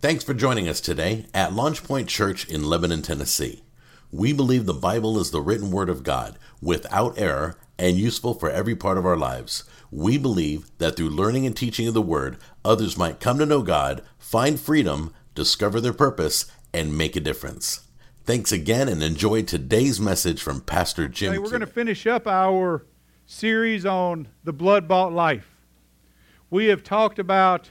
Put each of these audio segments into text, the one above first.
Thanks for joining us today at Launch Point Church in Lebanon, Tennessee. We believe the Bible is the written word of God, without error, and useful for every part of our lives. We believe that through learning and teaching of the word, others might come to know God, find freedom, discover their purpose, and make a difference. Thanks again and enjoy today's message from Pastor Jim. Hey, we're going to finish up our series on the blood bought life. We have talked about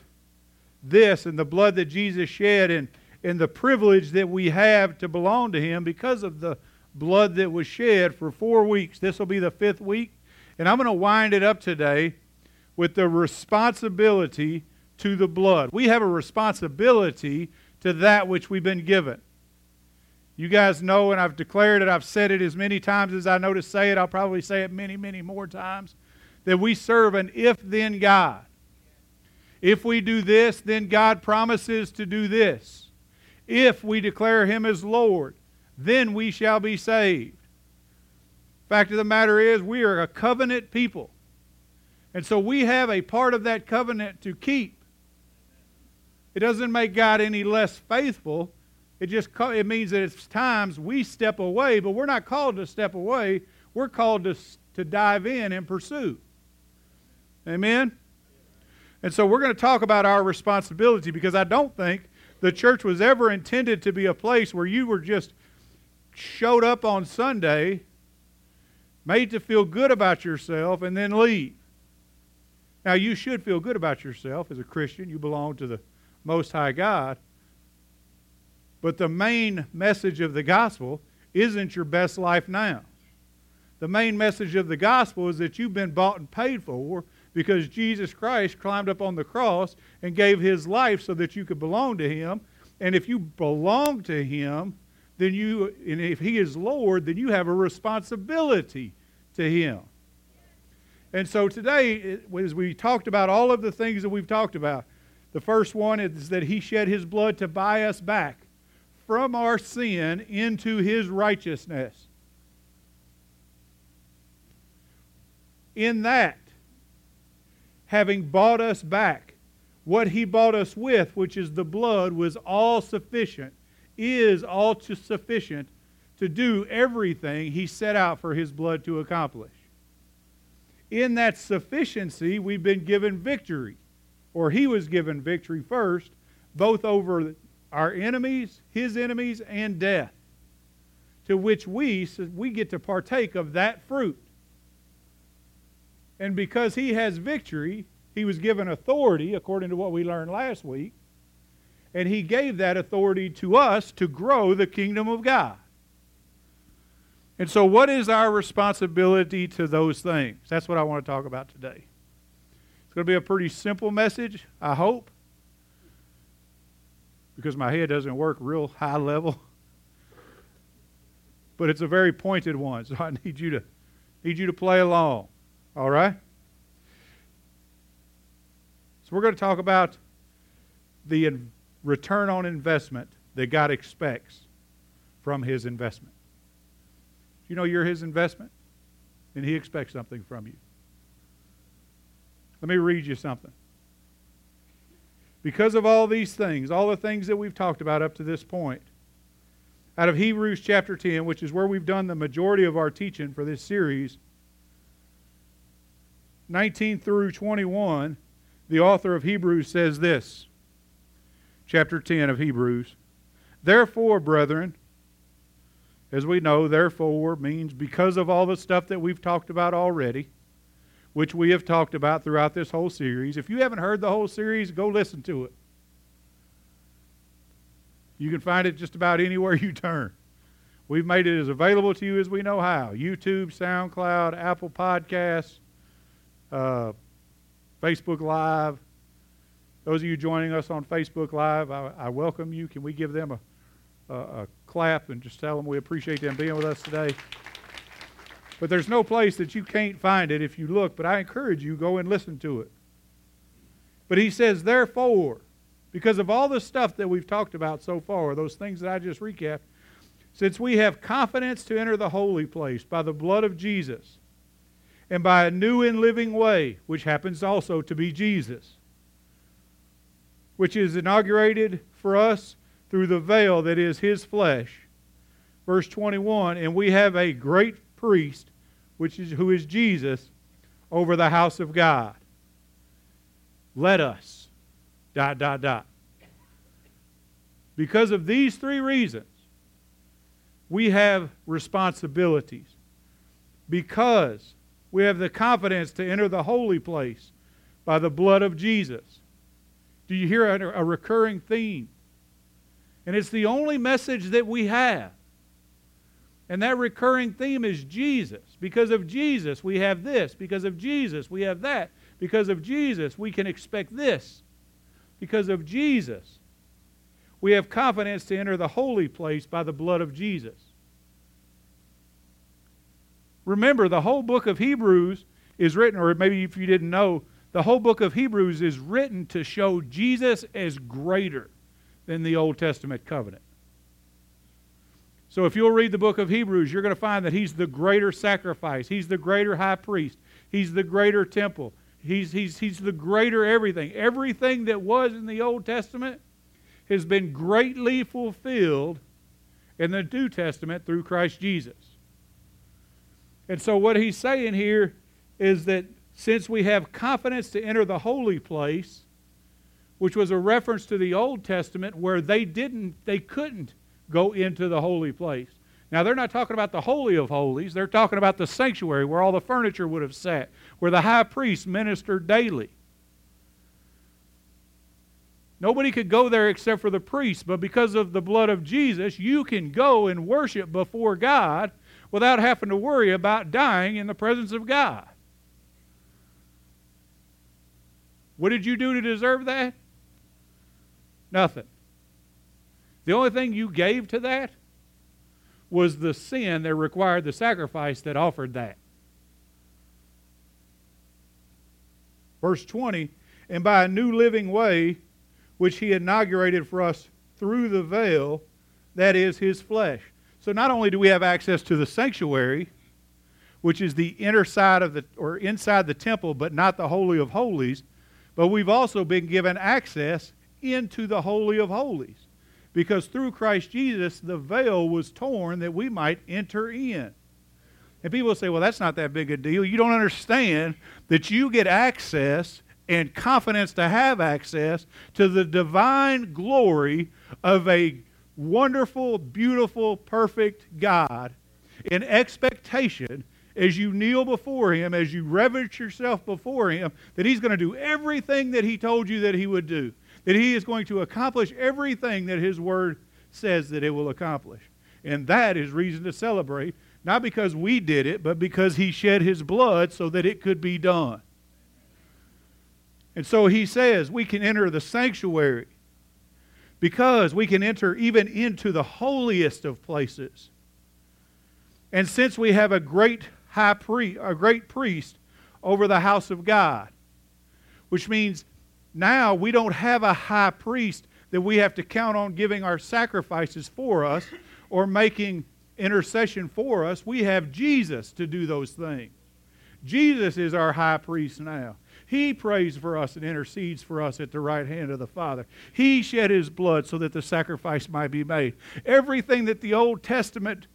this and the blood that Jesus shed and, and the privilege that we have to belong to Him because of the blood that was shed for four weeks. This will be the fifth week. And I'm going to wind it up today with the responsibility to the blood. We have a responsibility to that which we've been given. You guys know, and I've declared it, I've said it as many times as I know to say it, I'll probably say it many, many more times, that we serve an if then God. If we do this, then God promises to do this. If we declare him as Lord, then we shall be saved. Fact of the matter is, we are a covenant people. And so we have a part of that covenant to keep. It doesn't make God any less faithful. It just it means that it's times we step away, but we're not called to step away. We're called to, to dive in and pursue. Amen? And so we're going to talk about our responsibility because I don't think the church was ever intended to be a place where you were just showed up on Sunday, made to feel good about yourself, and then leave. Now, you should feel good about yourself as a Christian. You belong to the Most High God. But the main message of the gospel isn't your best life now. The main message of the gospel is that you've been bought and paid for because Jesus Christ climbed up on the cross and gave his life so that you could belong to him. And if you belong to him, then you, and if he is Lord, then you have a responsibility to him. And so today, as we talked about all of the things that we've talked about, the first one is that he shed his blood to buy us back from our sin into his righteousness. In that, having bought us back. What he bought us with, which is the blood, was all sufficient, is all sufficient to do everything he set out for his blood to accomplish. In that sufficiency, we've been given victory, or he was given victory first, both over our enemies, his enemies, and death, to which we, we get to partake of that fruit. And because he has victory, he was given authority, according to what we learned last week. And he gave that authority to us to grow the kingdom of God. And so, what is our responsibility to those things? That's what I want to talk about today. It's going to be a pretty simple message, I hope, because my head doesn't work real high level. But it's a very pointed one, so I need you to need you to play along. All right? So we're going to talk about the return on investment that God expects from his investment. You know you're his investment, and he expects something from you. Let me read you something. Because of all these things, all the things that we've talked about up to this point, out of Hebrews chapter 10, which is where we've done the majority of our teaching for this series, 19 through 21, the author of Hebrews says this. Chapter 10 of Hebrews. Therefore, brethren, as we know, therefore means because of all the stuff that we've talked about already, which we have talked about throughout this whole series. If you haven't heard the whole series, go listen to it. You can find it just about anywhere you turn. We've made it as available to you as we know how YouTube, SoundCloud, Apple Podcasts, uh, Facebook Live. Those of you joining us on Facebook Live, I, I welcome you. Can we give them a, a, a clap and just tell them we appreciate them being with us today? But there's no place that you can't find it if you look, but I encourage you, go and listen to it. But he says, therefore, because of all the stuff that we've talked about so far, those things that I just recapped, since we have confidence to enter the holy place by the blood of Jesus, and by a new and living way, which happens also to be Jesus. which is inaugurated for us through the veil that is his flesh. Verse 21 And we have a great priest, which is, who is Jesus, over the house of God. Let us. Dot, dot, dot. Because of these three reasons, we have responsibilities. Because we have the confidence to enter the holy place by the blood of Jesus. Do you hear a, recurring theme? And it's the only message that we have. And that recurring theme is Jesus. Because of Jesus, we have this. Because of Jesus, we have that. Because of Jesus, we can expect this. Because of Jesus, we have confidence to enter the holy place by the blood of Jesus. Remember, the whole book of Hebrews is written, or maybe if you didn't know, the whole book of Hebrews is written to show Jesus as greater than the Old Testament covenant. So if you'll read the book of Hebrews, you're going to find that he's the greater sacrifice. He's the greater high priest. He's the greater temple. He's, he's, he's the greater everything. Everything that was in the Old Testament has been greatly fulfilled in the New Testament through Christ Jesus. And so what he's saying here is that since we have confidence to enter the holy place, which was a reference to the Old Testament where they didn't, they couldn't go into the holy place. Now, they're not talking about the Holy of Holies. They're talking about the sanctuary where all the furniture would have sat, where the high priest ministered daily. Nobody could go there except for the priest, but because of the blood of Jesus, you can go and worship before God without having to worry about dying in the presence of God. What did you do to deserve that? Nothing. The only thing you gave to that was the sin that required the sacrifice that offered that. Verse 20, and by a new living way, which he inaugurated for us through the veil, that is his flesh. So not only do we have access to the sanctuary, which is the inner side of the, or inside the temple, but not the Holy of Holies, but we've also been given access into the Holy of Holies. Because through Christ Jesus, the veil was torn that we might enter in. And people say, well, that's not that big a deal. You don't understand that you get access and confidence to have access to the divine glory of a wonderful, beautiful, perfect God in expectation as you kneel before Him, as you reverence yourself before Him, that He's going to do everything that He told you that He would do, that He is going to accomplish everything that His Word says that it will accomplish. And that is reason to celebrate, not because we did it, but because He shed His blood so that it could be done. And so He says we can enter the sanctuary because we can enter even into the holiest of places. And since we have a great high priest, a great priest over the house of God, which means now we don't have a high priest that we have to count on giving our sacrifices for us or making intercession for us. We have Jesus to do those things. Jesus is our high priest now. He prays for us and intercedes for us at the right hand of the Father. He shed his blood so that the sacrifice might be made. Everything that the Old Testament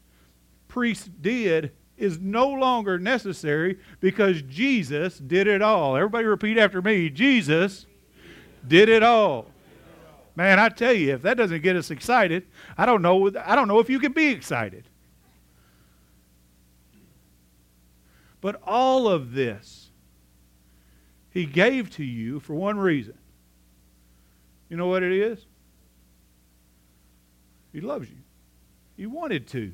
priest did is no longer necessary because Jesus did it all. Everybody repeat after me Jesus did it all. Man, I tell you, if that doesn't get us excited, I don't know, I don't know if you can be excited. But all of this he gave to you for one reason. You know what it is? He loves you. He wanted to.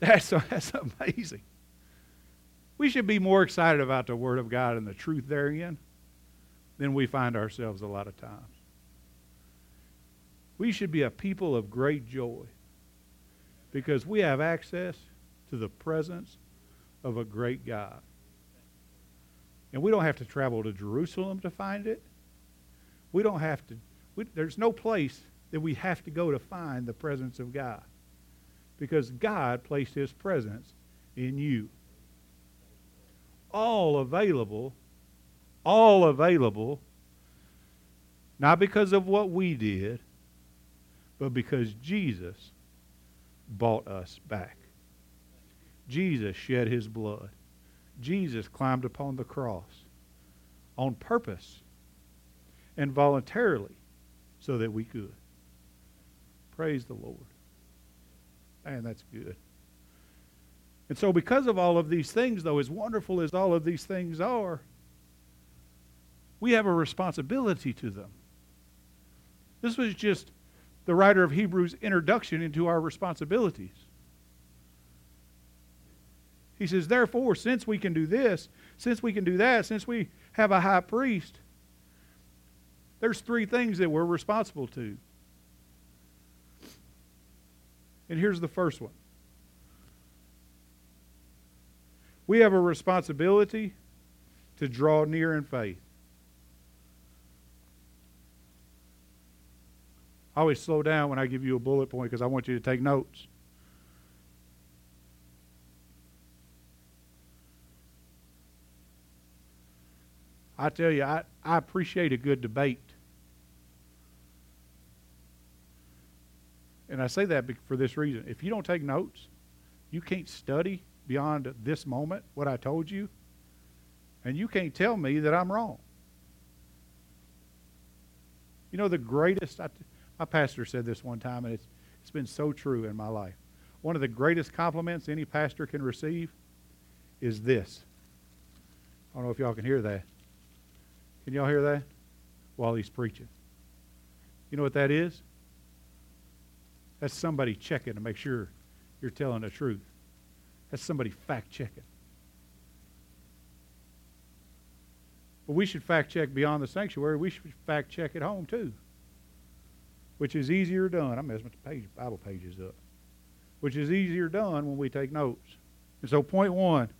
That's, that's amazing. We should be more excited about the Word of God and the truth therein than we find ourselves a lot of times. We should be a people of great joy because we have access to the presence of a great God. And we don't have to travel to Jerusalem to find it. We don't have to, we, there's no place that we have to go to find the presence of God. Because God placed his presence in you. All available, all available Not because of what we did, but because Jesus bought us back. Jesus shed his blood. Jesus climbed upon the cross on purpose and voluntarily so that we could. Praise the Lord. Man, that's good. And so, because of all of these things, though, as wonderful as all of these things are, we have a responsibility to them. This was just the writer of Hebrews' introduction into our responsibilities. He says, Therefore, since we can do this, since we can do that, since we have a high priest, there's three things that we're responsible to. And here's the first one we have a responsibility to draw near in faith. I always slow down when I give you a bullet point because I want you to take notes. I tell you, I, I appreciate a good debate. And I say that for this reason. If you don't take notes, you can't study beyond this moment what I told you, and you can't tell me that I'm wrong. You know, the greatest, I, my pastor said this one time, and it's, it's been so true in my life. One of the greatest compliments any pastor can receive is this. I don't know if y'all can hear that. Can y'all hear that? While he's preaching. You know what that is? That's somebody checking to make sure you're telling the truth. That's somebody fact checking. But we should fact check beyond the sanctuary. We should fact check at home too which is easier done. I'm messing with the page, Bible pages up. Which is easier done when we take notes. And so, point one,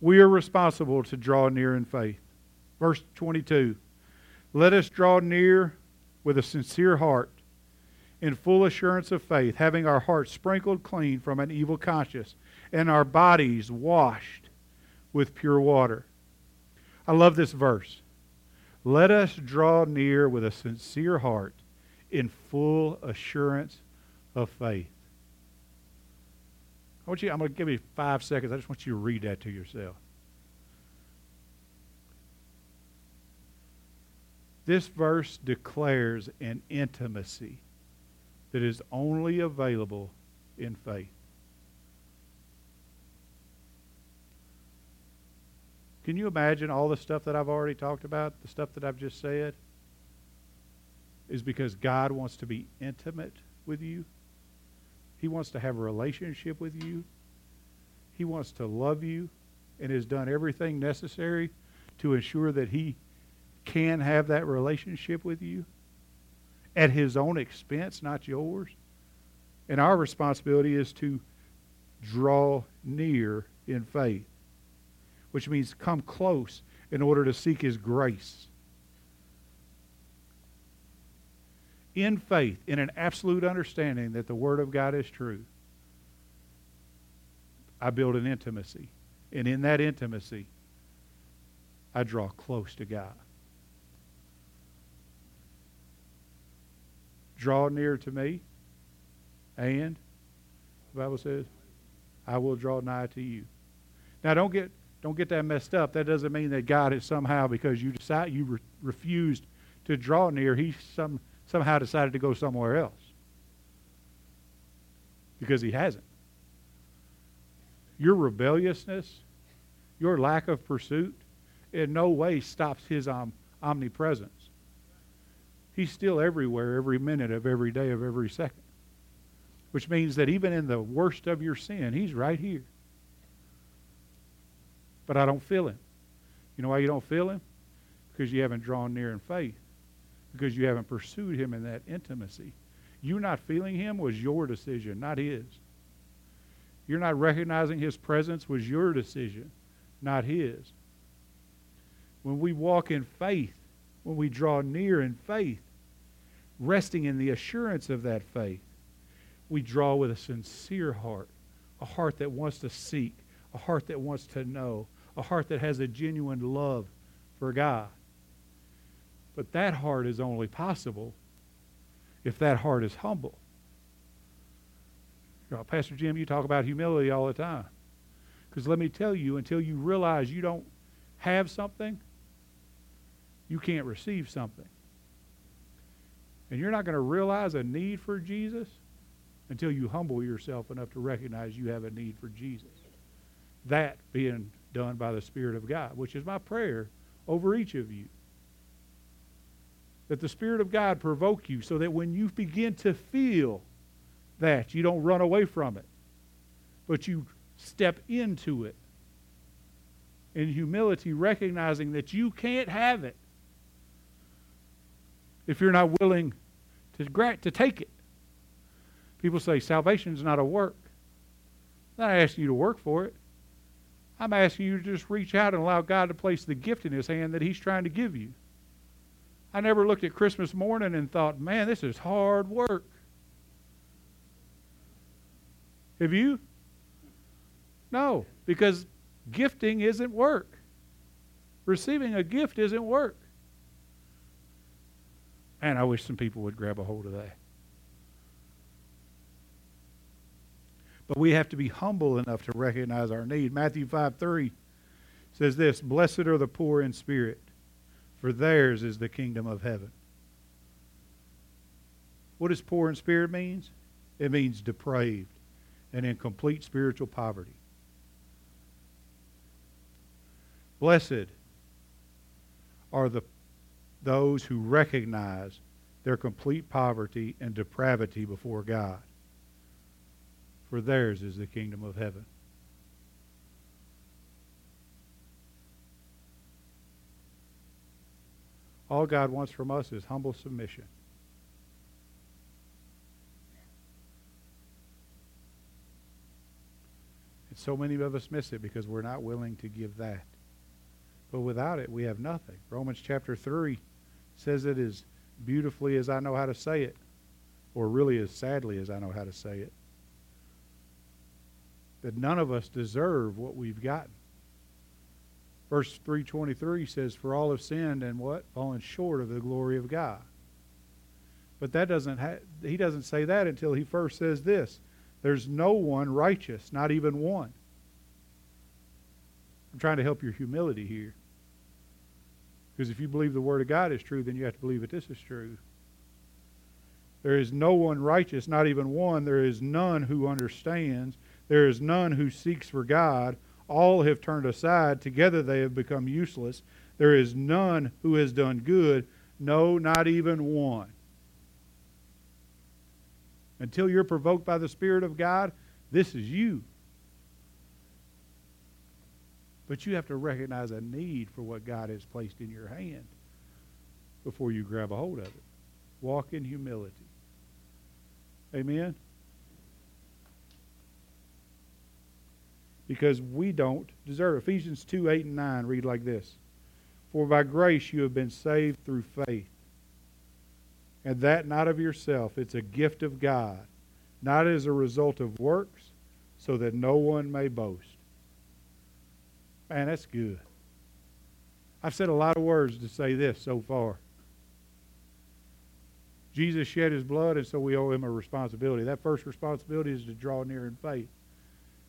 we are responsible to draw near in faith. Verse 22 Let us draw near with a sincere heart, in full assurance of faith, having our hearts sprinkled clean from an evil conscience, and our bodies washed with pure water. I love this verse. Let us draw near with a sincere heart in full assurance of faith. I want you, I'm going to give you five seconds. I just want you to read that to yourself. This verse declares an intimacy that is only available in faith. Can you imagine all the stuff that I've already talked about, the stuff that I've just said? is because God wants to be intimate with you. He wants to have a relationship with you. He wants to love you and has done everything necessary to ensure that He can have that relationship with you at His own expense, not yours. And our responsibility is to draw near in faith, which means come close in order to seek His grace. in faith, in an absolute understanding that the Word of God is true, I build an intimacy. And in that intimacy, I draw close to God. Draw near to me, and the Bible says, I will draw nigh to you. Now, don't get don't get that messed up. That doesn't mean that God is somehow because you decide you re- refused to draw near. He some somehow decided to go somewhere else. Because he hasn't. Your rebelliousness, your lack of pursuit, in no way stops his om- omnipresence. He's still everywhere, every minute of every day of every second. Which means that even in the worst of your sin, he's right here. But I don't feel him. You know why you don't feel him? Because you haven't drawn near in faith because you haven't pursued him in that intimacy. You not feeling him was your decision, not his. You're not recognizing his presence was your decision, not his. When we walk in faith, when we draw near in faith, resting in the assurance of that faith, we draw with a sincere heart, a heart that wants to seek, a heart that wants to know, a heart that has a genuine love for God. But that heart is only possible if that heart is humble. Pastor Jim, you talk about humility all the time. Because let me tell you, until you realize you don't have something, you can't receive something. And you're not going to realize a need for Jesus until you humble yourself enough to recognize you have a need for Jesus. That being done by the Spirit of God, which is my prayer over each of you. That the Spirit of God provoke you so that when you begin to feel that, you don't run away from it, but you step into it in humility, recognizing that you can't have it if you're not willing to, grant, to take it. People say salvation is not a work. I'm not asking you to work for it. I'm asking you to just reach out and allow God to place the gift in His hand that He's trying to give you. I never looked at Christmas morning and thought, man, this is hard work. Have you? No, because gifting isn't work. Receiving a gift isn't work. And I wish some people would grab a hold of that. But we have to be humble enough to recognize our need. Matthew 5 3 says this Blessed are the poor in spirit, for theirs is the kingdom of heaven. What does poor in spirit means? It means depraved and in complete spiritual poverty. Blessed are the those who recognize their complete poverty and depravity before God. For theirs is the kingdom of heaven. All God wants from us is humble submission. And so many of us miss it because we're not willing to give that. But without it, we have nothing. Romans chapter 3 says it as beautifully as I know how to say it, or really as sadly as I know how to say it. That none of us deserve what we've gotten. Verse 323 says, For all have sinned and what? Fallen short of the glory of God. But that doesn't ha- he doesn't say that until he first says this. There's no one righteous, not even one. I'm trying to help your humility here. Because if you believe the Word of God is true, then you have to believe that this is true. There is no one righteous, not even one. There is none who understands. There is none who seeks for God. All have turned aside. Together they have become useless. There is none who has done good. No, not even one. Until you're provoked by the Spirit of God, this is you. But you have to recognize a need for what God has placed in your hand before you grab a hold of it. Walk in humility. Amen? Because we don't deserve. Ephesians 2 8 and 9 read like this For by grace you have been saved through faith. And that not of yourself, it's a gift of God, not as a result of works, so that no one may boast. Man, that's good. I've said a lot of words to say this so far. Jesus shed his blood, and so we owe him a responsibility. That first responsibility is to draw near in faith,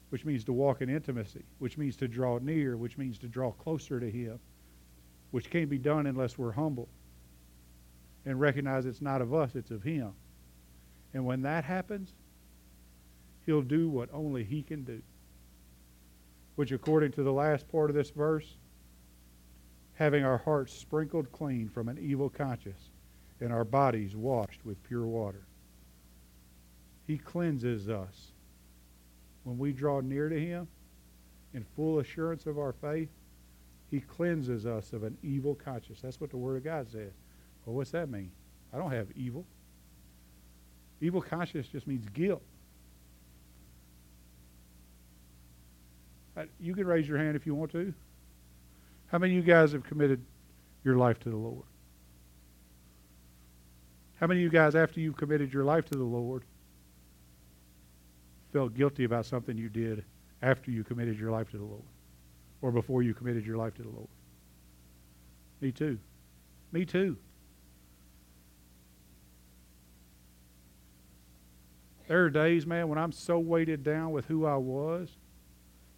which means to walk in intimacy, which means to draw near, which means to draw closer to him, which can't be done unless we're humble and recognize it's not of us, it's of him. And when that happens, he'll do what only he can do which according to the last part of this verse, having our hearts sprinkled clean from an evil conscience and our bodies washed with pure water. He cleanses us. When we draw near to Him in full assurance of our faith, He cleanses us of an evil conscience. That's what the Word of God says. Well, what's that mean? I don't have evil. Evil conscience just means guilt. you can raise your hand if you want to. How many of you guys have committed your life to the Lord? How many of you guys, after you've committed your life to the Lord, felt guilty about something you did after you committed your life to the Lord or before you committed your life to the Lord? Me too. Me too. There are days, man, when I'm so weighted down with who I was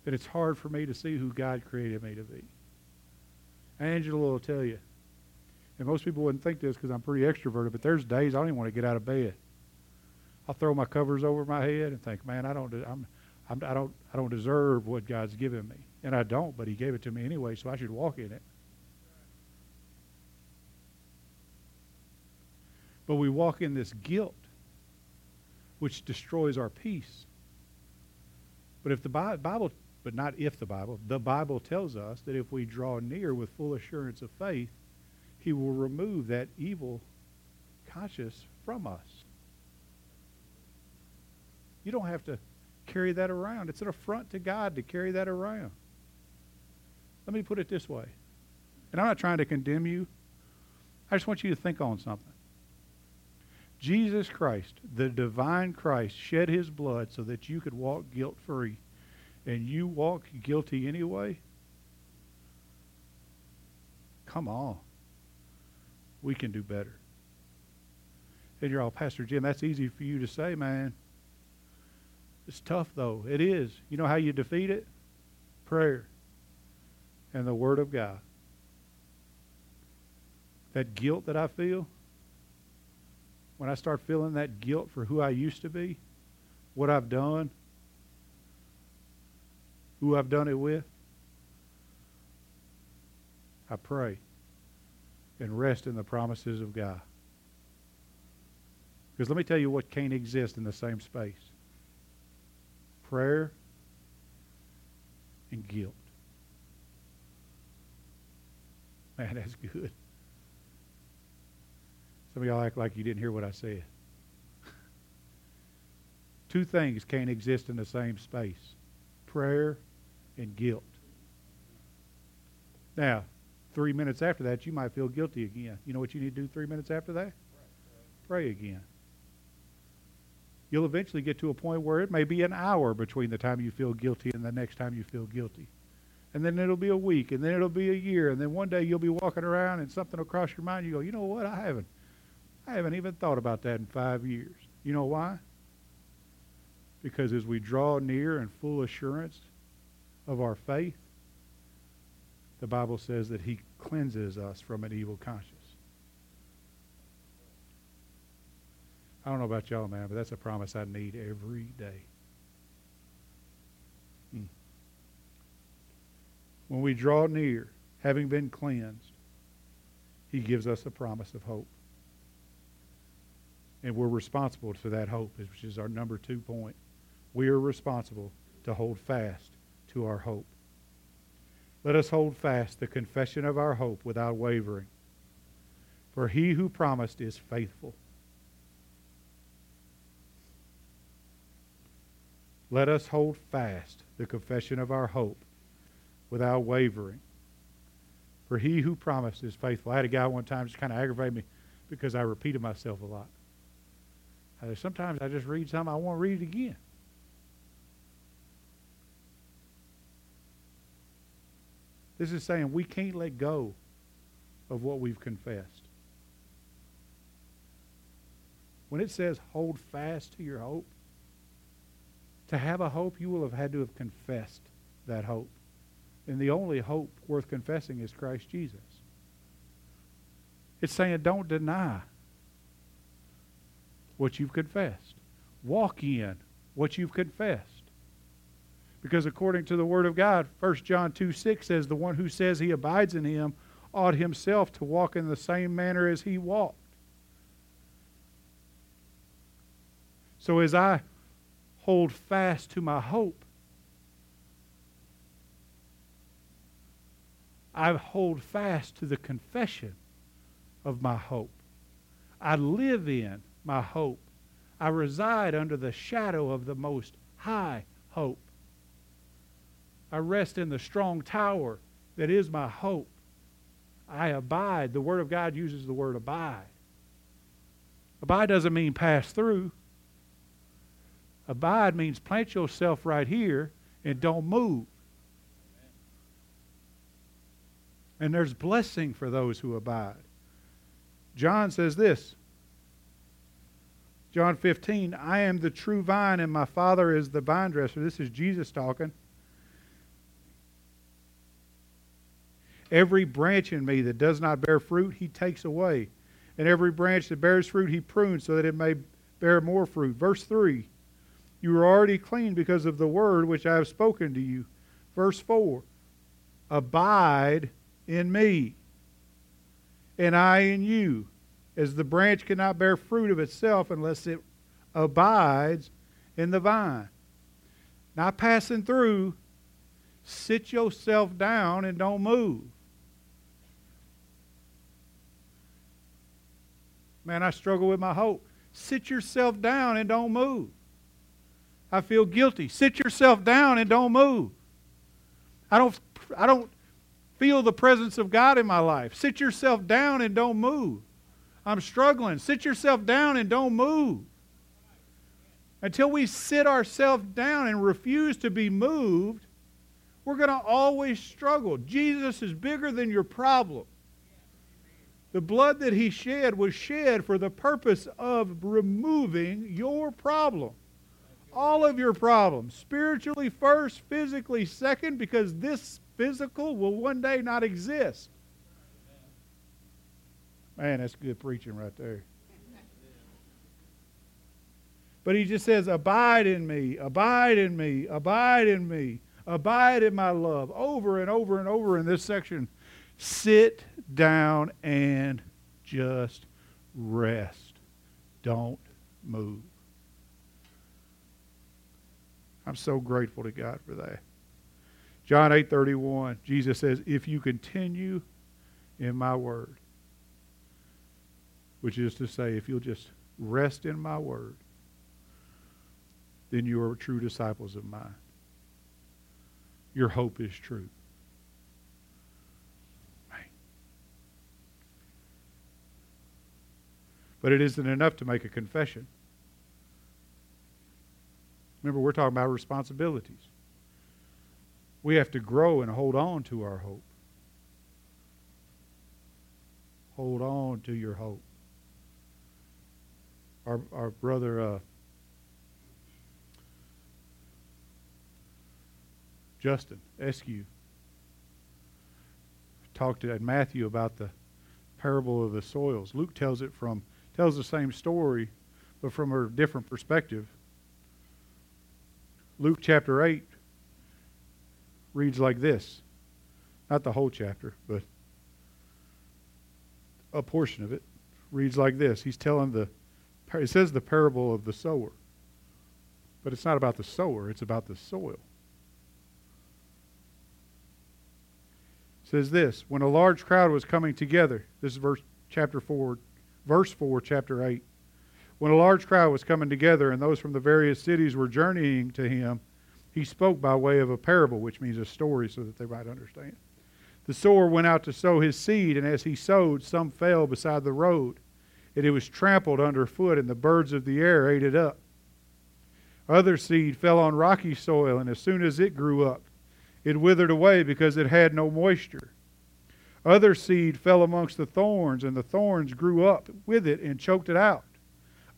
that it's hard for me to see who God created me to be. Angela will tell you. And most people wouldn't think this because I'm pretty extroverted, but there's days I don't even want to get out of bed. I'll throw my covers over my head and think, man, I don't, I'm, I'm, I don't, I don't deserve what God's given me, and I don't, but He gave it to me anyway, so I should walk in it. But we walk in this guilt which destroys our peace. But if the Bible, but not if the Bible, the Bible tells us that if we draw near with full assurance of faith, He will remove that evil conscience from us. You don't have to carry that around. It's an affront to God to carry that around. Let me put it this way. And I'm not trying to condemn you. I just want you to think on something. Jesus Christ, the divine Christ, shed his blood so that you could walk guilt free. And you walk guilty anyway? Come on. We can do better. And you're all, Pastor Jim, that's easy for you to say, man. It's tough, though. It is. You know how you defeat it? Prayer and the Word of God. That guilt that I feel, when I start feeling that guilt for who I used to be, what I've done, who I've done it with, I pray and rest in the promises of God. Because let me tell you what can't exist in the same space prayer and guilt. Man, that's good. Some of y'all act like you didn't hear what I said. Two things can't exist in the same space prayer and guilt. Now, three minutes after that, you might feel guilty again. You know what you need to do three minutes after that? Pray again. You'll eventually get to a point where it may be an hour between the time you feel guilty and the next time you feel guilty. And then it'll be a week, and then it'll be a year, and then one day you'll be walking around and something will cross your mind. You go, you know what? I haven't I haven't even thought about that in five years. You know why? Because as we draw near in full assurance of our faith, the Bible says that He cleanses us from an evil conscience. I don't know about y'all, man, but that's a promise I need every day. Hmm. When we draw near, having been cleansed, He gives us a promise of hope. And we're responsible for that hope, which is our number two point. We are responsible to hold fast to our hope. Let us hold fast the confession of our hope without wavering. For he who promised is faithful. Let us hold fast the confession of our hope without wavering. For he who promised is faithful. I had a guy one time just kind of aggravate me because I repeated myself a lot. Sometimes I just read something, I want to read it again. This is saying we can't let go of what we've confessed. When it says hold fast to your hope, to have a hope, you will have had to have confessed that hope. And the only hope worth confessing is Christ Jesus. It's saying don't deny what you've confessed. Walk in what you've confessed. Because according to the Word of God, 1 John 2 6 says, The one who says he abides in him ought himself to walk in the same manner as he walked. So as I hold fast to my hope, I hold fast to the confession of my hope. I live in my hope. I reside under the shadow of the most high hope. I rest in the strong tower that is my hope. I abide. The Word of God uses the word abide. Abide doesn't mean pass through. Abide means plant yourself right here and don't move. And there's blessing for those who abide. John says this John 15, I am the true vine and my Father is the vine dresser. This is Jesus talking. Every branch in me that does not bear fruit, he takes away. And every branch that bears fruit, he prunes so that it may bear more fruit. Verse 3 You are already clean because of the word which I have spoken to you. Verse 4 Abide in me, and I in you, as the branch cannot bear fruit of itself unless it abides in the vine. Not passing through, sit yourself down and don't move. Man, I struggle with my hope. Sit yourself down and don't move. I feel guilty. Sit yourself down and don't move. I don't I don't feel the presence of God in my life. Sit yourself down and don't move. I'm struggling. Sit yourself down and don't move. Until we sit ourselves down and refuse to be moved, we're going to always struggle. Jesus is bigger than your problem. The blood that he shed was shed for the purpose of removing your problem. All of your problems. Spiritually first, physically second, because this physical will one day not exist. Man, that's good preaching right there. But he just says, Abide in me, abide in me, abide in me, abide in my love, over and over and over in this section. Sit down and just rest. Don't move. I'm so grateful to God for that. John 8:31, Jesus says, "If you continue in my word, which is to say, if you'll just rest in my word, then you are true disciples of mine. Your hope is true. But it isn't enough to make a confession. Remember, we're talking about responsibilities. We have to grow and hold on to our hope. Hold on to your hope. Our, our brother uh, Justin Eskew talked to Matthew about the parable of the soils. Luke tells it from tells the same story, but from a different perspective. Luke chapter 8 reads like this. Not the whole chapter, but a portion of it reads like this. He's telling the, it says the parable of the sower, but it's not about the sower, it's about the soil. Says this When a large crowd was coming together, this is verse chapter 4, verse 4, chapter 8. When a large crowd was coming together and those from the various cities were journeying to him, he spoke by way of a parable, which means a story so that they might understand. The sower went out to sow his seed, and as he sowed, some fell beside the road, and it was trampled underfoot, and the birds of the air ate it up. Other seed fell on rocky soil, and as soon as it grew up, it withered away because it had no moisture. Other seed fell amongst the thorns, and the thorns grew up with it and choked it out.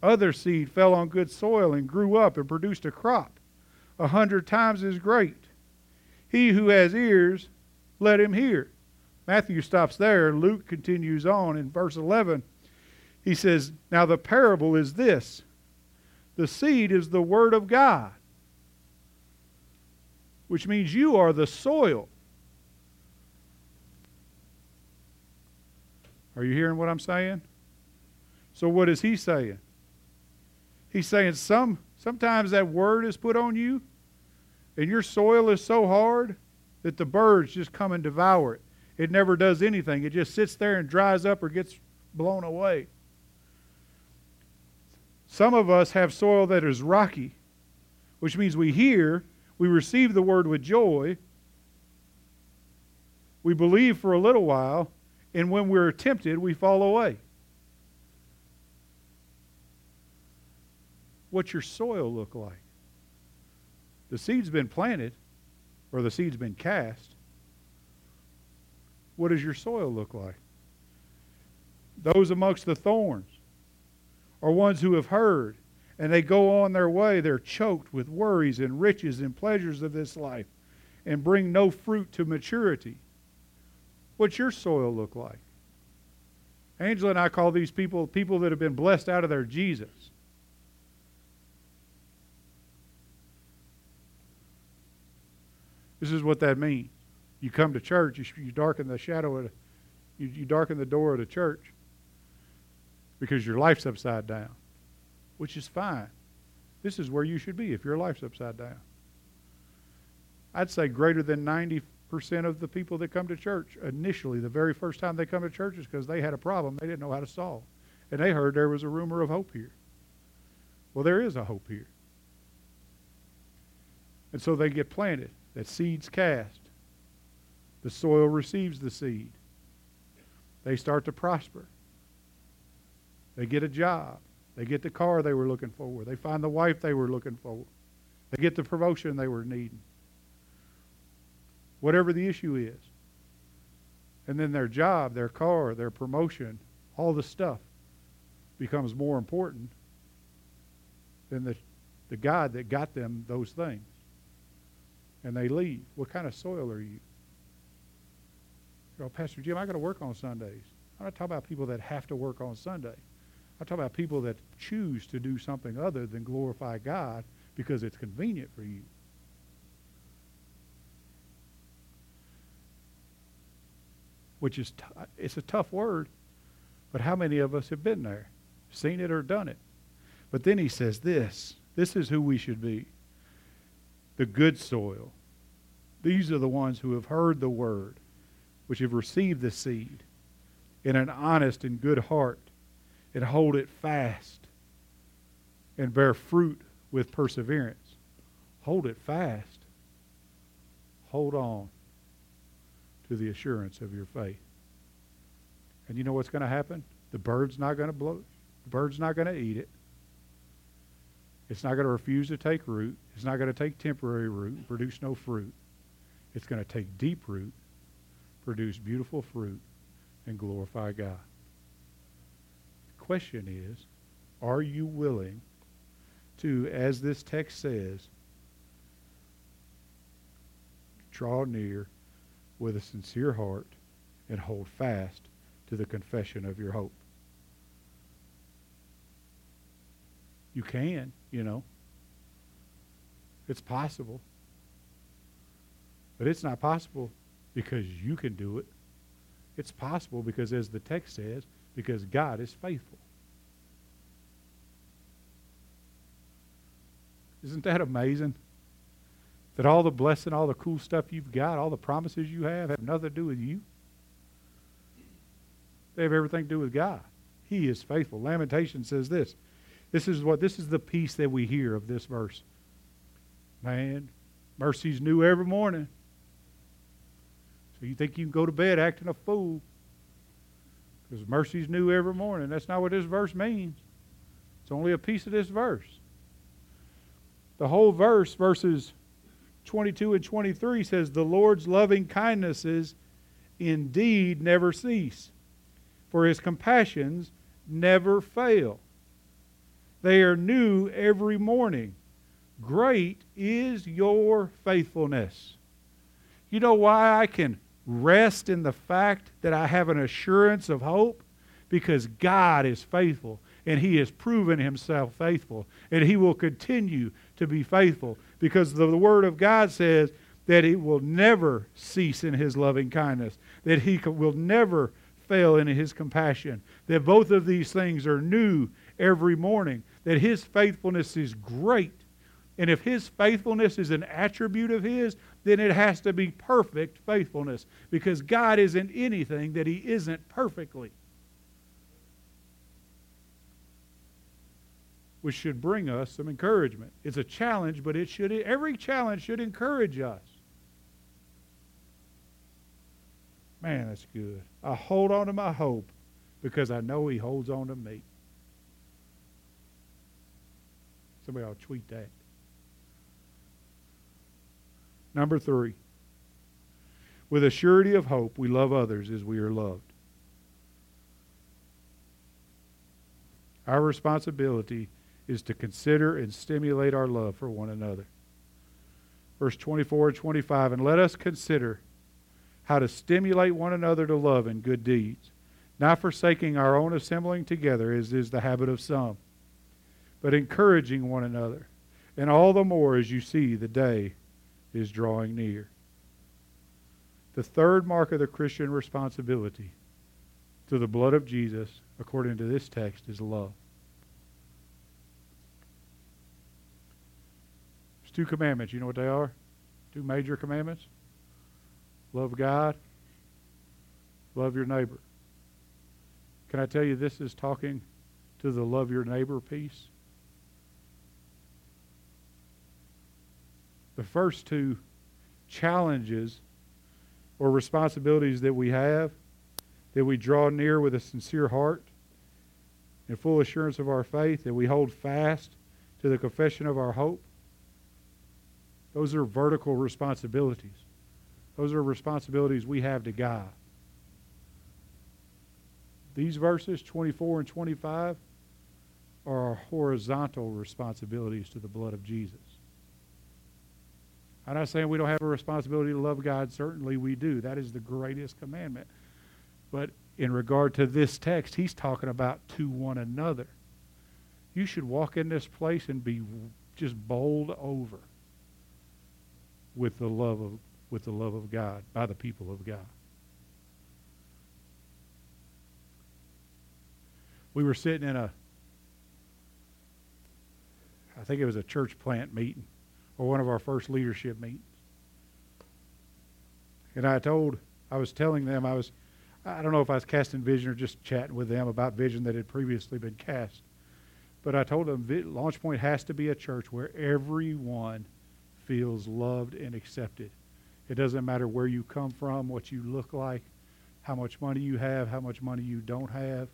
Other seed fell on good soil and grew up and produced a crop a hundred times as great. He who has ears, let him hear. Matthew stops there. Luke continues on in verse 11. He says, Now the parable is this the seed is the word of God, which means you are the soil. Are you hearing what I'm saying? So what is he saying? He's saying some sometimes that word is put on you and your soil is so hard that the birds just come and devour it. It never does anything. It just sits there and dries up or gets blown away. Some of us have soil that is rocky, which means we hear, we receive the word with joy, we believe for a little while, and when we're tempted, we fall away. What's your soil look like? The seed's been planted, or the seed's been cast. What does your soil look like? Those amongst the thorns are ones who have heard and they go on their way, they're choked with worries and riches and pleasures of this life and bring no fruit to maturity. What's your soil look like? Angela and I call these people people that have been blessed out of their Jesus. This is what that means. You come to church, you, you darken the shadow of, you, you darken the door of the church because your life's upside down, which is fine. This is where you should be if your life's upside down. I'd say greater than 90% of the people that come to church initially, the very first time they come to church, is because they had a problem they didn't know how to solve. And they heard there was a rumor of hope here. Well, there is a hope here. And so they get planted. That seed's cast. The soil receives the seed. They start to prosper. They get a job. They get the car they were looking for. They find the wife they were looking for. They get the promotion they were needing. Whatever the issue is. And then their job, their car, their promotion, all the stuff becomes more important than the, the God that got them those things. And they leave. What kind of soil are you? Oh, Pastor Jim, I got to work on Sundays. I'm not talking about people that have to work on Sunday. I'm talking about people that choose to do something other than glorify God because it's convenient for you. Which is, t- it's a tough word, but how many of us have been there, seen it or done it? But then he says this this is who we should be the good soil. These are the ones who have heard the word, which have received the seed in an honest and good heart and hold it fast and bear fruit with perseverance. Hold it fast. Hold on to the assurance of your faith. And you know what's going to happen? The bird's not going to blow. The bird's not going to eat it. It's not going to refuse to take root. It's not going to take temporary root and produce no fruit. It's going to take deep root, produce beautiful fruit, and glorify God The question is are you willing to, as this text says, draw near with a sincere heart and hold fast to the confession of your hope? You can, you know. It's possible. But it's not possible because you can do it. It's possible because, as the text says, because God is faithful. Isn't that amazing? That all the blessing, all the cool stuff you've got, all the promises you have, have nothing to do with you. They have everything to do with God. He is faithful. Lamentation says this. This is what this is the piece that we hear of this verse. Man, mercy's new every morning. So you think you can go to bed acting a fool. Because mercy's new every morning. That's not what this verse means. It's only a piece of this verse. The whole verse, verses 22 and 23, says, The Lord's loving kindnesses indeed never cease, for his compassions never fail. They are new every morning. Great is your faithfulness. You know why I can rest in the fact that I have an assurance of hope? Because God is faithful and He has proven Himself faithful and He will continue to be faithful because the, the Word of God says that He will never cease in His loving kindness, that He will never fail in His compassion, that both of these things are new every morning, that His faithfulness is great. And if His faithfulness is an attribute of His, then it has to be perfect faithfulness because God isn't anything that He isn't perfectly. Which should bring us some encouragement. It's a challenge, but it should every challenge should encourage us. Man, that's good. I hold on to my hope because I know He holds on to me. Somebody to tweet that. Number three, with a surety of hope, we love others as we are loved. Our responsibility is to consider and stimulate our love for one another. Verse 24 and 25, and let us consider how to stimulate one another to love and good deeds, not forsaking our own assembling together, as is the habit of some, but encouraging one another, and all the more as you see the day is drawing near. The third mark of the Christian responsibility to the blood of Jesus, according to this text, is love. Two commandments. You know what they are? Two major commandments love God, love your neighbor. Can I tell you this is talking to the love your neighbor piece? The first two challenges or responsibilities that we have, that we draw near with a sincere heart and full assurance of our faith, that we hold fast to the confession of our hope. Those are vertical responsibilities. Those are responsibilities we have to God. These verses, 24 and 25, are our horizontal responsibilities to the blood of Jesus. I'm not saying we don't have a responsibility to love God. Certainly we do. That is the greatest commandment. But in regard to this text, he's talking about to one another. You should walk in this place and be just bowled over with the love of with the love of God by the people of God. We were sitting in a I think it was a church plant meeting or one of our first leadership meetings. And I told, I was telling them, I was, I don't know if I was casting vision or just chatting with them about vision that had previously been cast. But I told them Launch Point has to be a church where everyone feels loved and accepted. It doesn't matter where you come from, what you look like, how much money you have, how much money you don't have.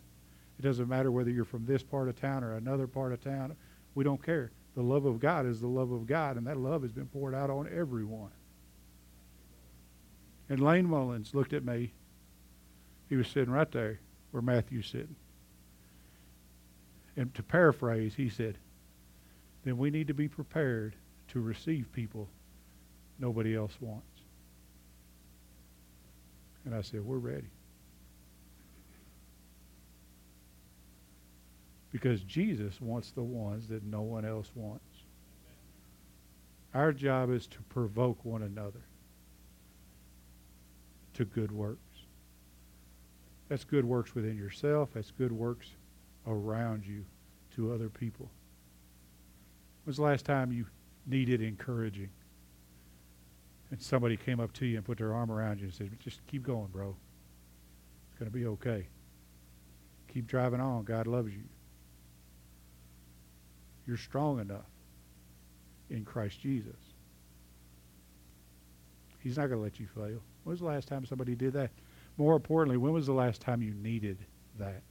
It doesn't matter whether you're from this part of town or another part of town. We don't care. The love of God is the love of God, and that love has been poured out on everyone. And Lane Mullins looked at me. He was sitting right there where Matthew's sitting. And to paraphrase, he said, then we need to be prepared to receive people nobody else wants. And I said, we're ready. Because Jesus wants the ones that no one else wants. Our job is to provoke one another to good works. That's good works within yourself. That's good works around you to other people. When was the last time you needed encouraging? And somebody came up to you and put their arm around you and said, just keep going, bro. It's going to be okay. Keep driving on. God loves you. You're strong enough in Christ Jesus. He's not going to let you fail. When was the last time somebody did that? More importantly, when was the last time you needed that?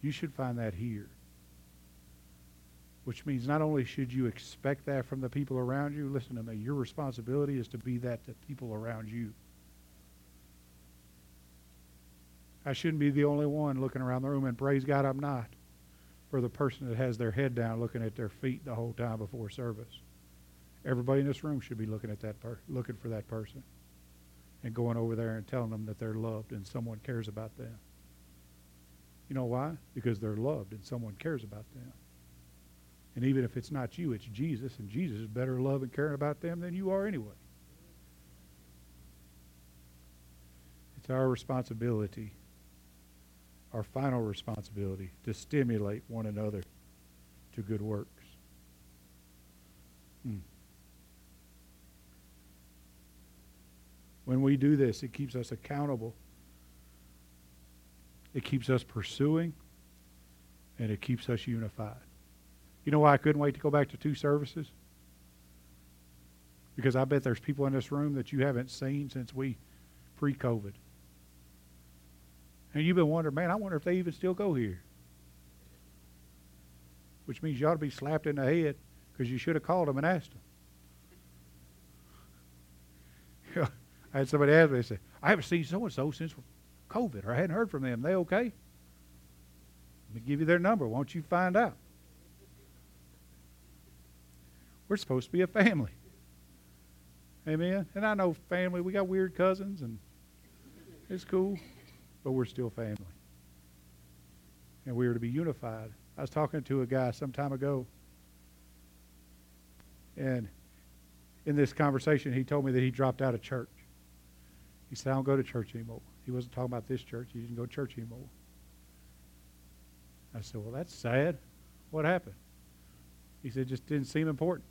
You should find that here. Which means not only should you expect that from the people around you, listen to me, your responsibility is to be that to people around you. I shouldn't be the only one looking around the room, and praise God I'm not for the person that has their head down looking at their feet the whole time before service. Everybody in this room should be looking at that per- looking for that person and going over there and telling them that they're loved and someone cares about them. You know why? Because they're loved and someone cares about them. And even if it's not you, it's Jesus, and Jesus is better loving and caring about them than you are anyway. It's our responsibility our final responsibility to stimulate one another to good works. Hmm. When we do this, it keeps us accountable. It keeps us pursuing, and it keeps us unified. You know why I couldn't wait to go back to two services? Because I bet there's people in this room that you haven't seen since we pre COVID. And you've been wondering, man, I wonder if they even still go here. Which means you ought to be slapped in the head because you should have called them and asked them. I had somebody ask me, they said, I haven't seen so and so since COVID, or I hadn't heard from them. They okay? Let me give you their number. Won't you find out? We're supposed to be a family. Amen. And I know family, we got weird cousins and it's cool, but we're still family. And we are to be unified. I was talking to a guy some time ago, and in this conversation, he told me that he dropped out of church. He said, I don't go to church anymore. He wasn't talking about this church. He didn't go to church anymore. I said, Well, that's sad. What happened? He said, just didn't seem important.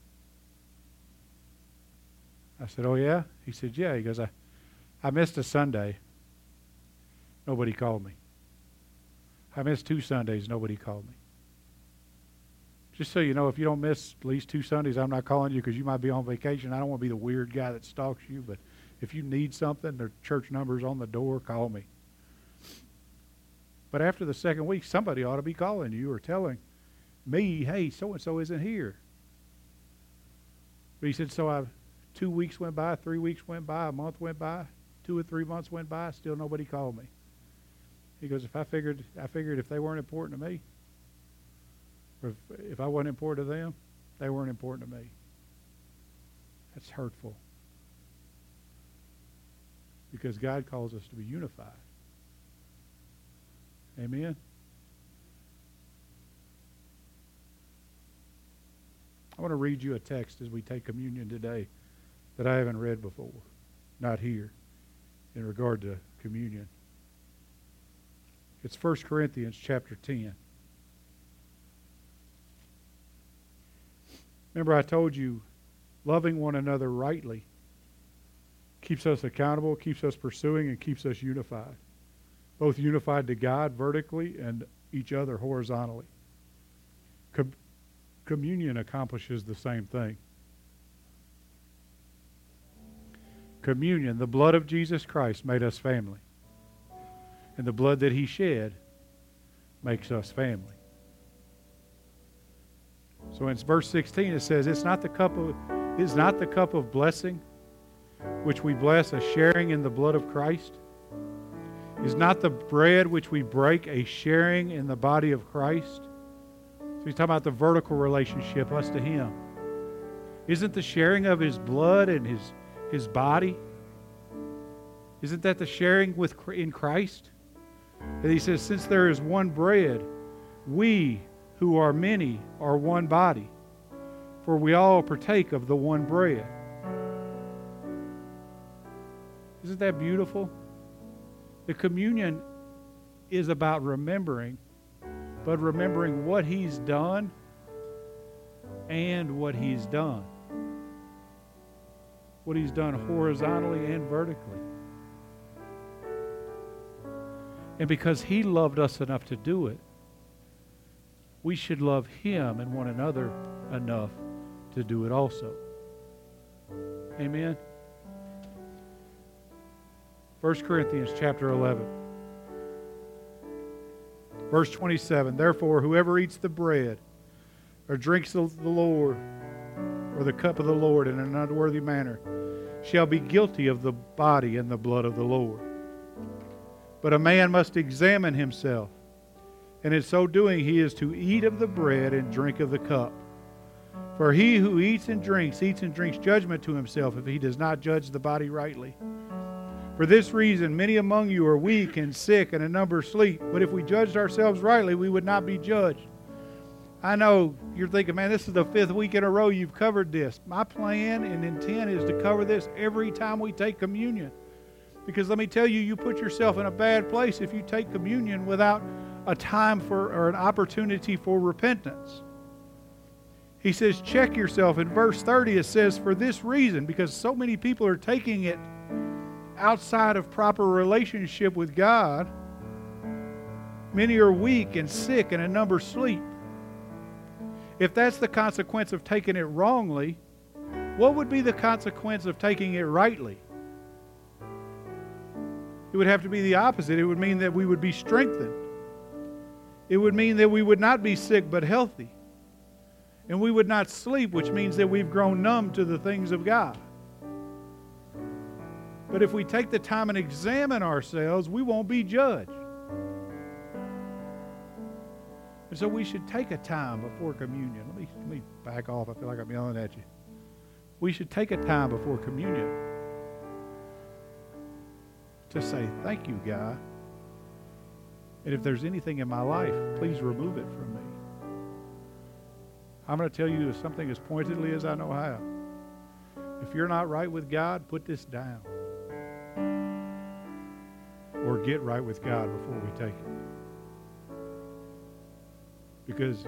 I said, Oh, yeah? He said, Yeah. He goes, I, I missed a Sunday. Nobody called me. I missed two Sundays. Nobody called me. Just so you know, if you don't miss at least two Sundays, I'm not calling you because you might be on vacation. I don't want to be the weird guy that stalks you, but if you need something, the church number's on the door, call me. But after the second week, somebody ought to be calling you or telling me, hey, so and so isn't here. But he said, so I two weeks went by, three weeks went by, a month went by, two or three months went by, still nobody called me. He goes, if I figured I figured if they weren't important to me, if, if I wasn't important to them, they weren't important to me. That's hurtful. Because God calls us to be unified. Amen. I want to read you a text as we take communion today that I haven't read before, not here, in regard to communion. It's 1 Corinthians chapter 10. Remember, I told you loving one another rightly keeps us accountable, keeps us pursuing, and keeps us unified. Both unified to God vertically and each other horizontally. Com- communion accomplishes the same thing. Communion, the blood of Jesus Christ made us family. And the blood that he shed makes us family. So in verse 16 it says, It's not the cup of is not the cup of blessing which we bless a sharing in the blood of Christ? Is not the bread which we break a sharing in the body of Christ? So he's talking about the vertical relationship, us to him. Isn't the sharing of his blood and his his body? Isn't that the sharing with in Christ? And he says, since there is one bread, we who are many are one body, for we all partake of the one bread. Isn't that beautiful? The communion is about remembering, but remembering what he's done and what he's done what He's done horizontally and vertically. And because He loved us enough to do it, we should love Him and one another enough to do it also. Amen. 1 Corinthians chapter 11. Verse 27 Therefore, whoever eats the bread or drinks the Lord or the cup of the Lord in an unworthy manner shall be guilty of the body and the blood of the Lord. But a man must examine himself, and in so doing he is to eat of the bread and drink of the cup. For he who eats and drinks, eats and drinks judgment to himself if he does not judge the body rightly. For this reason, many among you are weak and sick, and a number sleep. But if we judged ourselves rightly, we would not be judged. I know you're thinking, man, this is the fifth week in a row you've covered this. My plan and intent is to cover this every time we take communion. Because let me tell you, you put yourself in a bad place if you take communion without a time for or an opportunity for repentance. He says, check yourself. In verse 30, it says, for this reason, because so many people are taking it outside of proper relationship with God, many are weak and sick, and a number sleep. If that's the consequence of taking it wrongly, what would be the consequence of taking it rightly? It would have to be the opposite. It would mean that we would be strengthened. It would mean that we would not be sick but healthy. And we would not sleep, which means that we've grown numb to the things of God. But if we take the time and examine ourselves, we won't be judged. So we should take a time before communion. Let me, let me back off. I feel like I'm yelling at you. We should take a time before communion to say, Thank you, God. And if there's anything in my life, please remove it from me. I'm going to tell you something as pointedly as I know how. If you're not right with God, put this down. Or get right with God before we take it. Because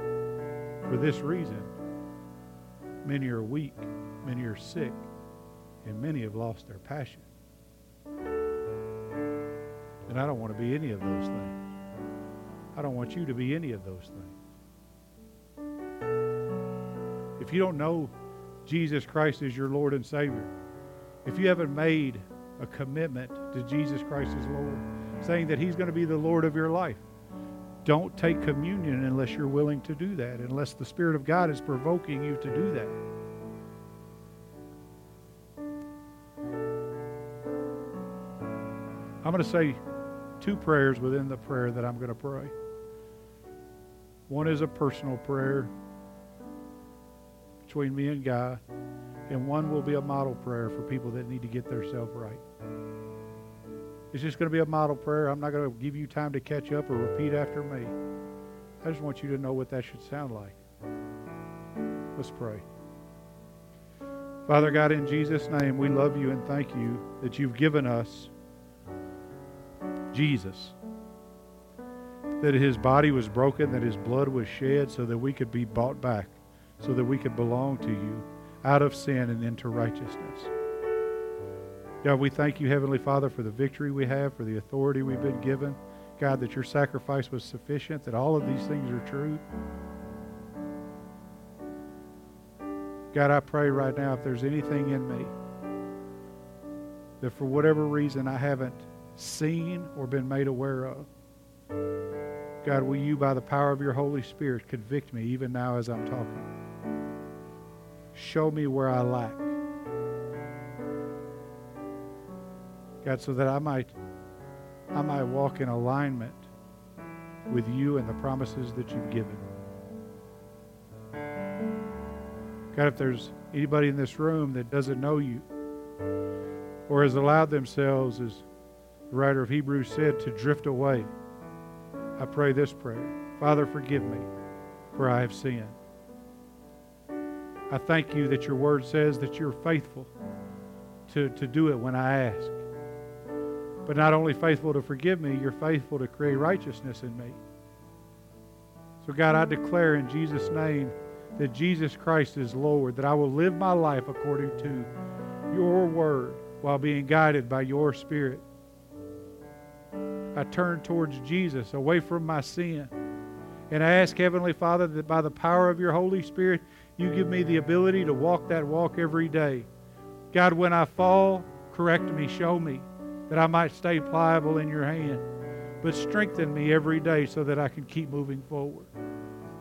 for this reason, many are weak, many are sick, and many have lost their passion. And I don't want to be any of those things. I don't want you to be any of those things. If you don't know Jesus Christ as your Lord and Savior, if you haven't made a commitment to Jesus Christ as Lord, saying that He's going to be the Lord of your life, don't take communion unless you're willing to do that, unless the Spirit of God is provoking you to do that. I'm going to say two prayers within the prayer that I'm going to pray. One is a personal prayer between me and God, and one will be a model prayer for people that need to get themselves right. It's just going to be a model prayer. I'm not going to give you time to catch up or repeat after me. I just want you to know what that should sound like. Let's pray. Father God, in Jesus' name, we love you and thank you that you've given us Jesus. That his body was broken, that his blood was shed so that we could be bought back, so that we could belong to you out of sin and into righteousness. God, we thank you, Heavenly Father, for the victory we have, for the authority we've been given. God, that your sacrifice was sufficient, that all of these things are true. God, I pray right now if there's anything in me that for whatever reason I haven't seen or been made aware of, God, will you, by the power of your Holy Spirit, convict me even now as I'm talking? Show me where I lack. God, so that I might, I might walk in alignment with you and the promises that you've given. God, if there's anybody in this room that doesn't know you or has allowed themselves, as the writer of Hebrews said, to drift away, I pray this prayer Father, forgive me, for I have sinned. I thank you that your word says that you're faithful to, to do it when I ask. But not only faithful to forgive me, you're faithful to create righteousness in me. So, God, I declare in Jesus' name that Jesus Christ is Lord, that I will live my life according to your word while being guided by your Spirit. I turn towards Jesus, away from my sin. And I ask, Heavenly Father, that by the power of your Holy Spirit, you give me the ability to walk that walk every day. God, when I fall, correct me, show me that I might stay pliable in your hand. But strengthen me every day so that I can keep moving forward.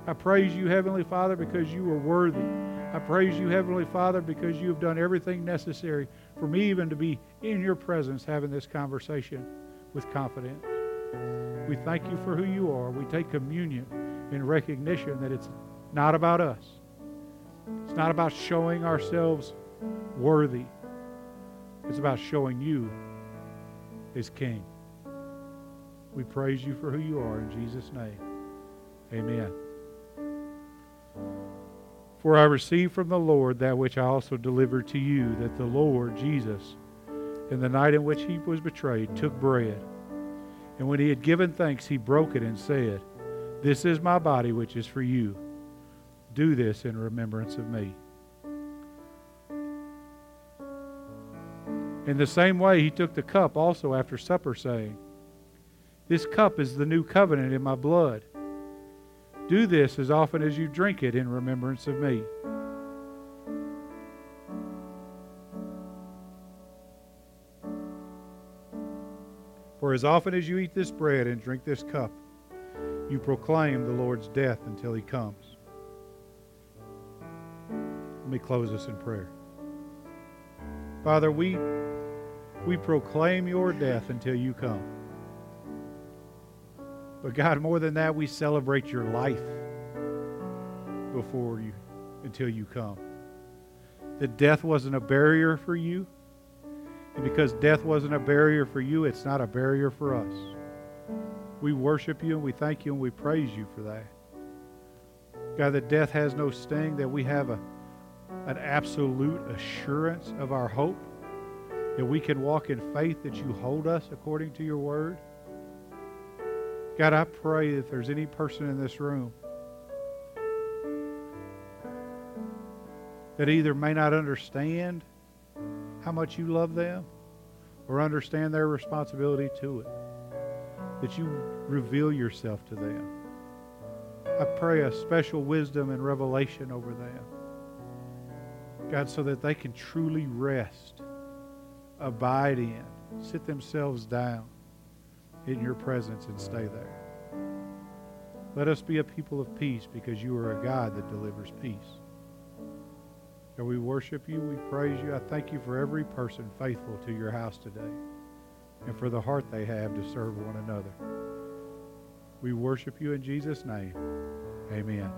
I praise you, Heavenly Father, because you are worthy. I praise you, Heavenly Father, because you have done everything necessary for me even to be in your presence having this conversation with confidence. We thank you for who you are. We take communion in recognition that it's not about us. It's not about showing ourselves worthy. It's about showing you as King. We praise you for who you are in Jesus' name. Amen. For I received from the Lord that which I also delivered to you, that the Lord Jesus, in the night in which he was betrayed, took bread. And when he had given thanks, he broke it and said, This is my body, which is for you. Do this in remembrance of me. In the same way, he took the cup also after supper, saying, This cup is the new covenant in my blood. Do this as often as you drink it in remembrance of me. For as often as you eat this bread and drink this cup, you proclaim the Lord's death until he comes. Let me close this in prayer. Father, we, we proclaim your death until you come. But God, more than that, we celebrate your life before you until you come. That death wasn't a barrier for you. And because death wasn't a barrier for you, it's not a barrier for us. We worship you and we thank you and we praise you for that. God, that death has no sting, that we have a, an absolute assurance of our hope, that we can walk in faith that you hold us according to your word. God, I pray if there's any person in this room that either may not understand how much you love them or understand their responsibility to it, that you reveal yourself to them. I pray a special wisdom and revelation over them. God, so that they can truly rest, abide in, sit themselves down in your presence and stay there. Let us be a people of peace because you are a God that delivers peace. God, we worship you. We praise you. I thank you for every person faithful to your house today and for the heart they have to serve one another. We worship you in Jesus' name. Amen.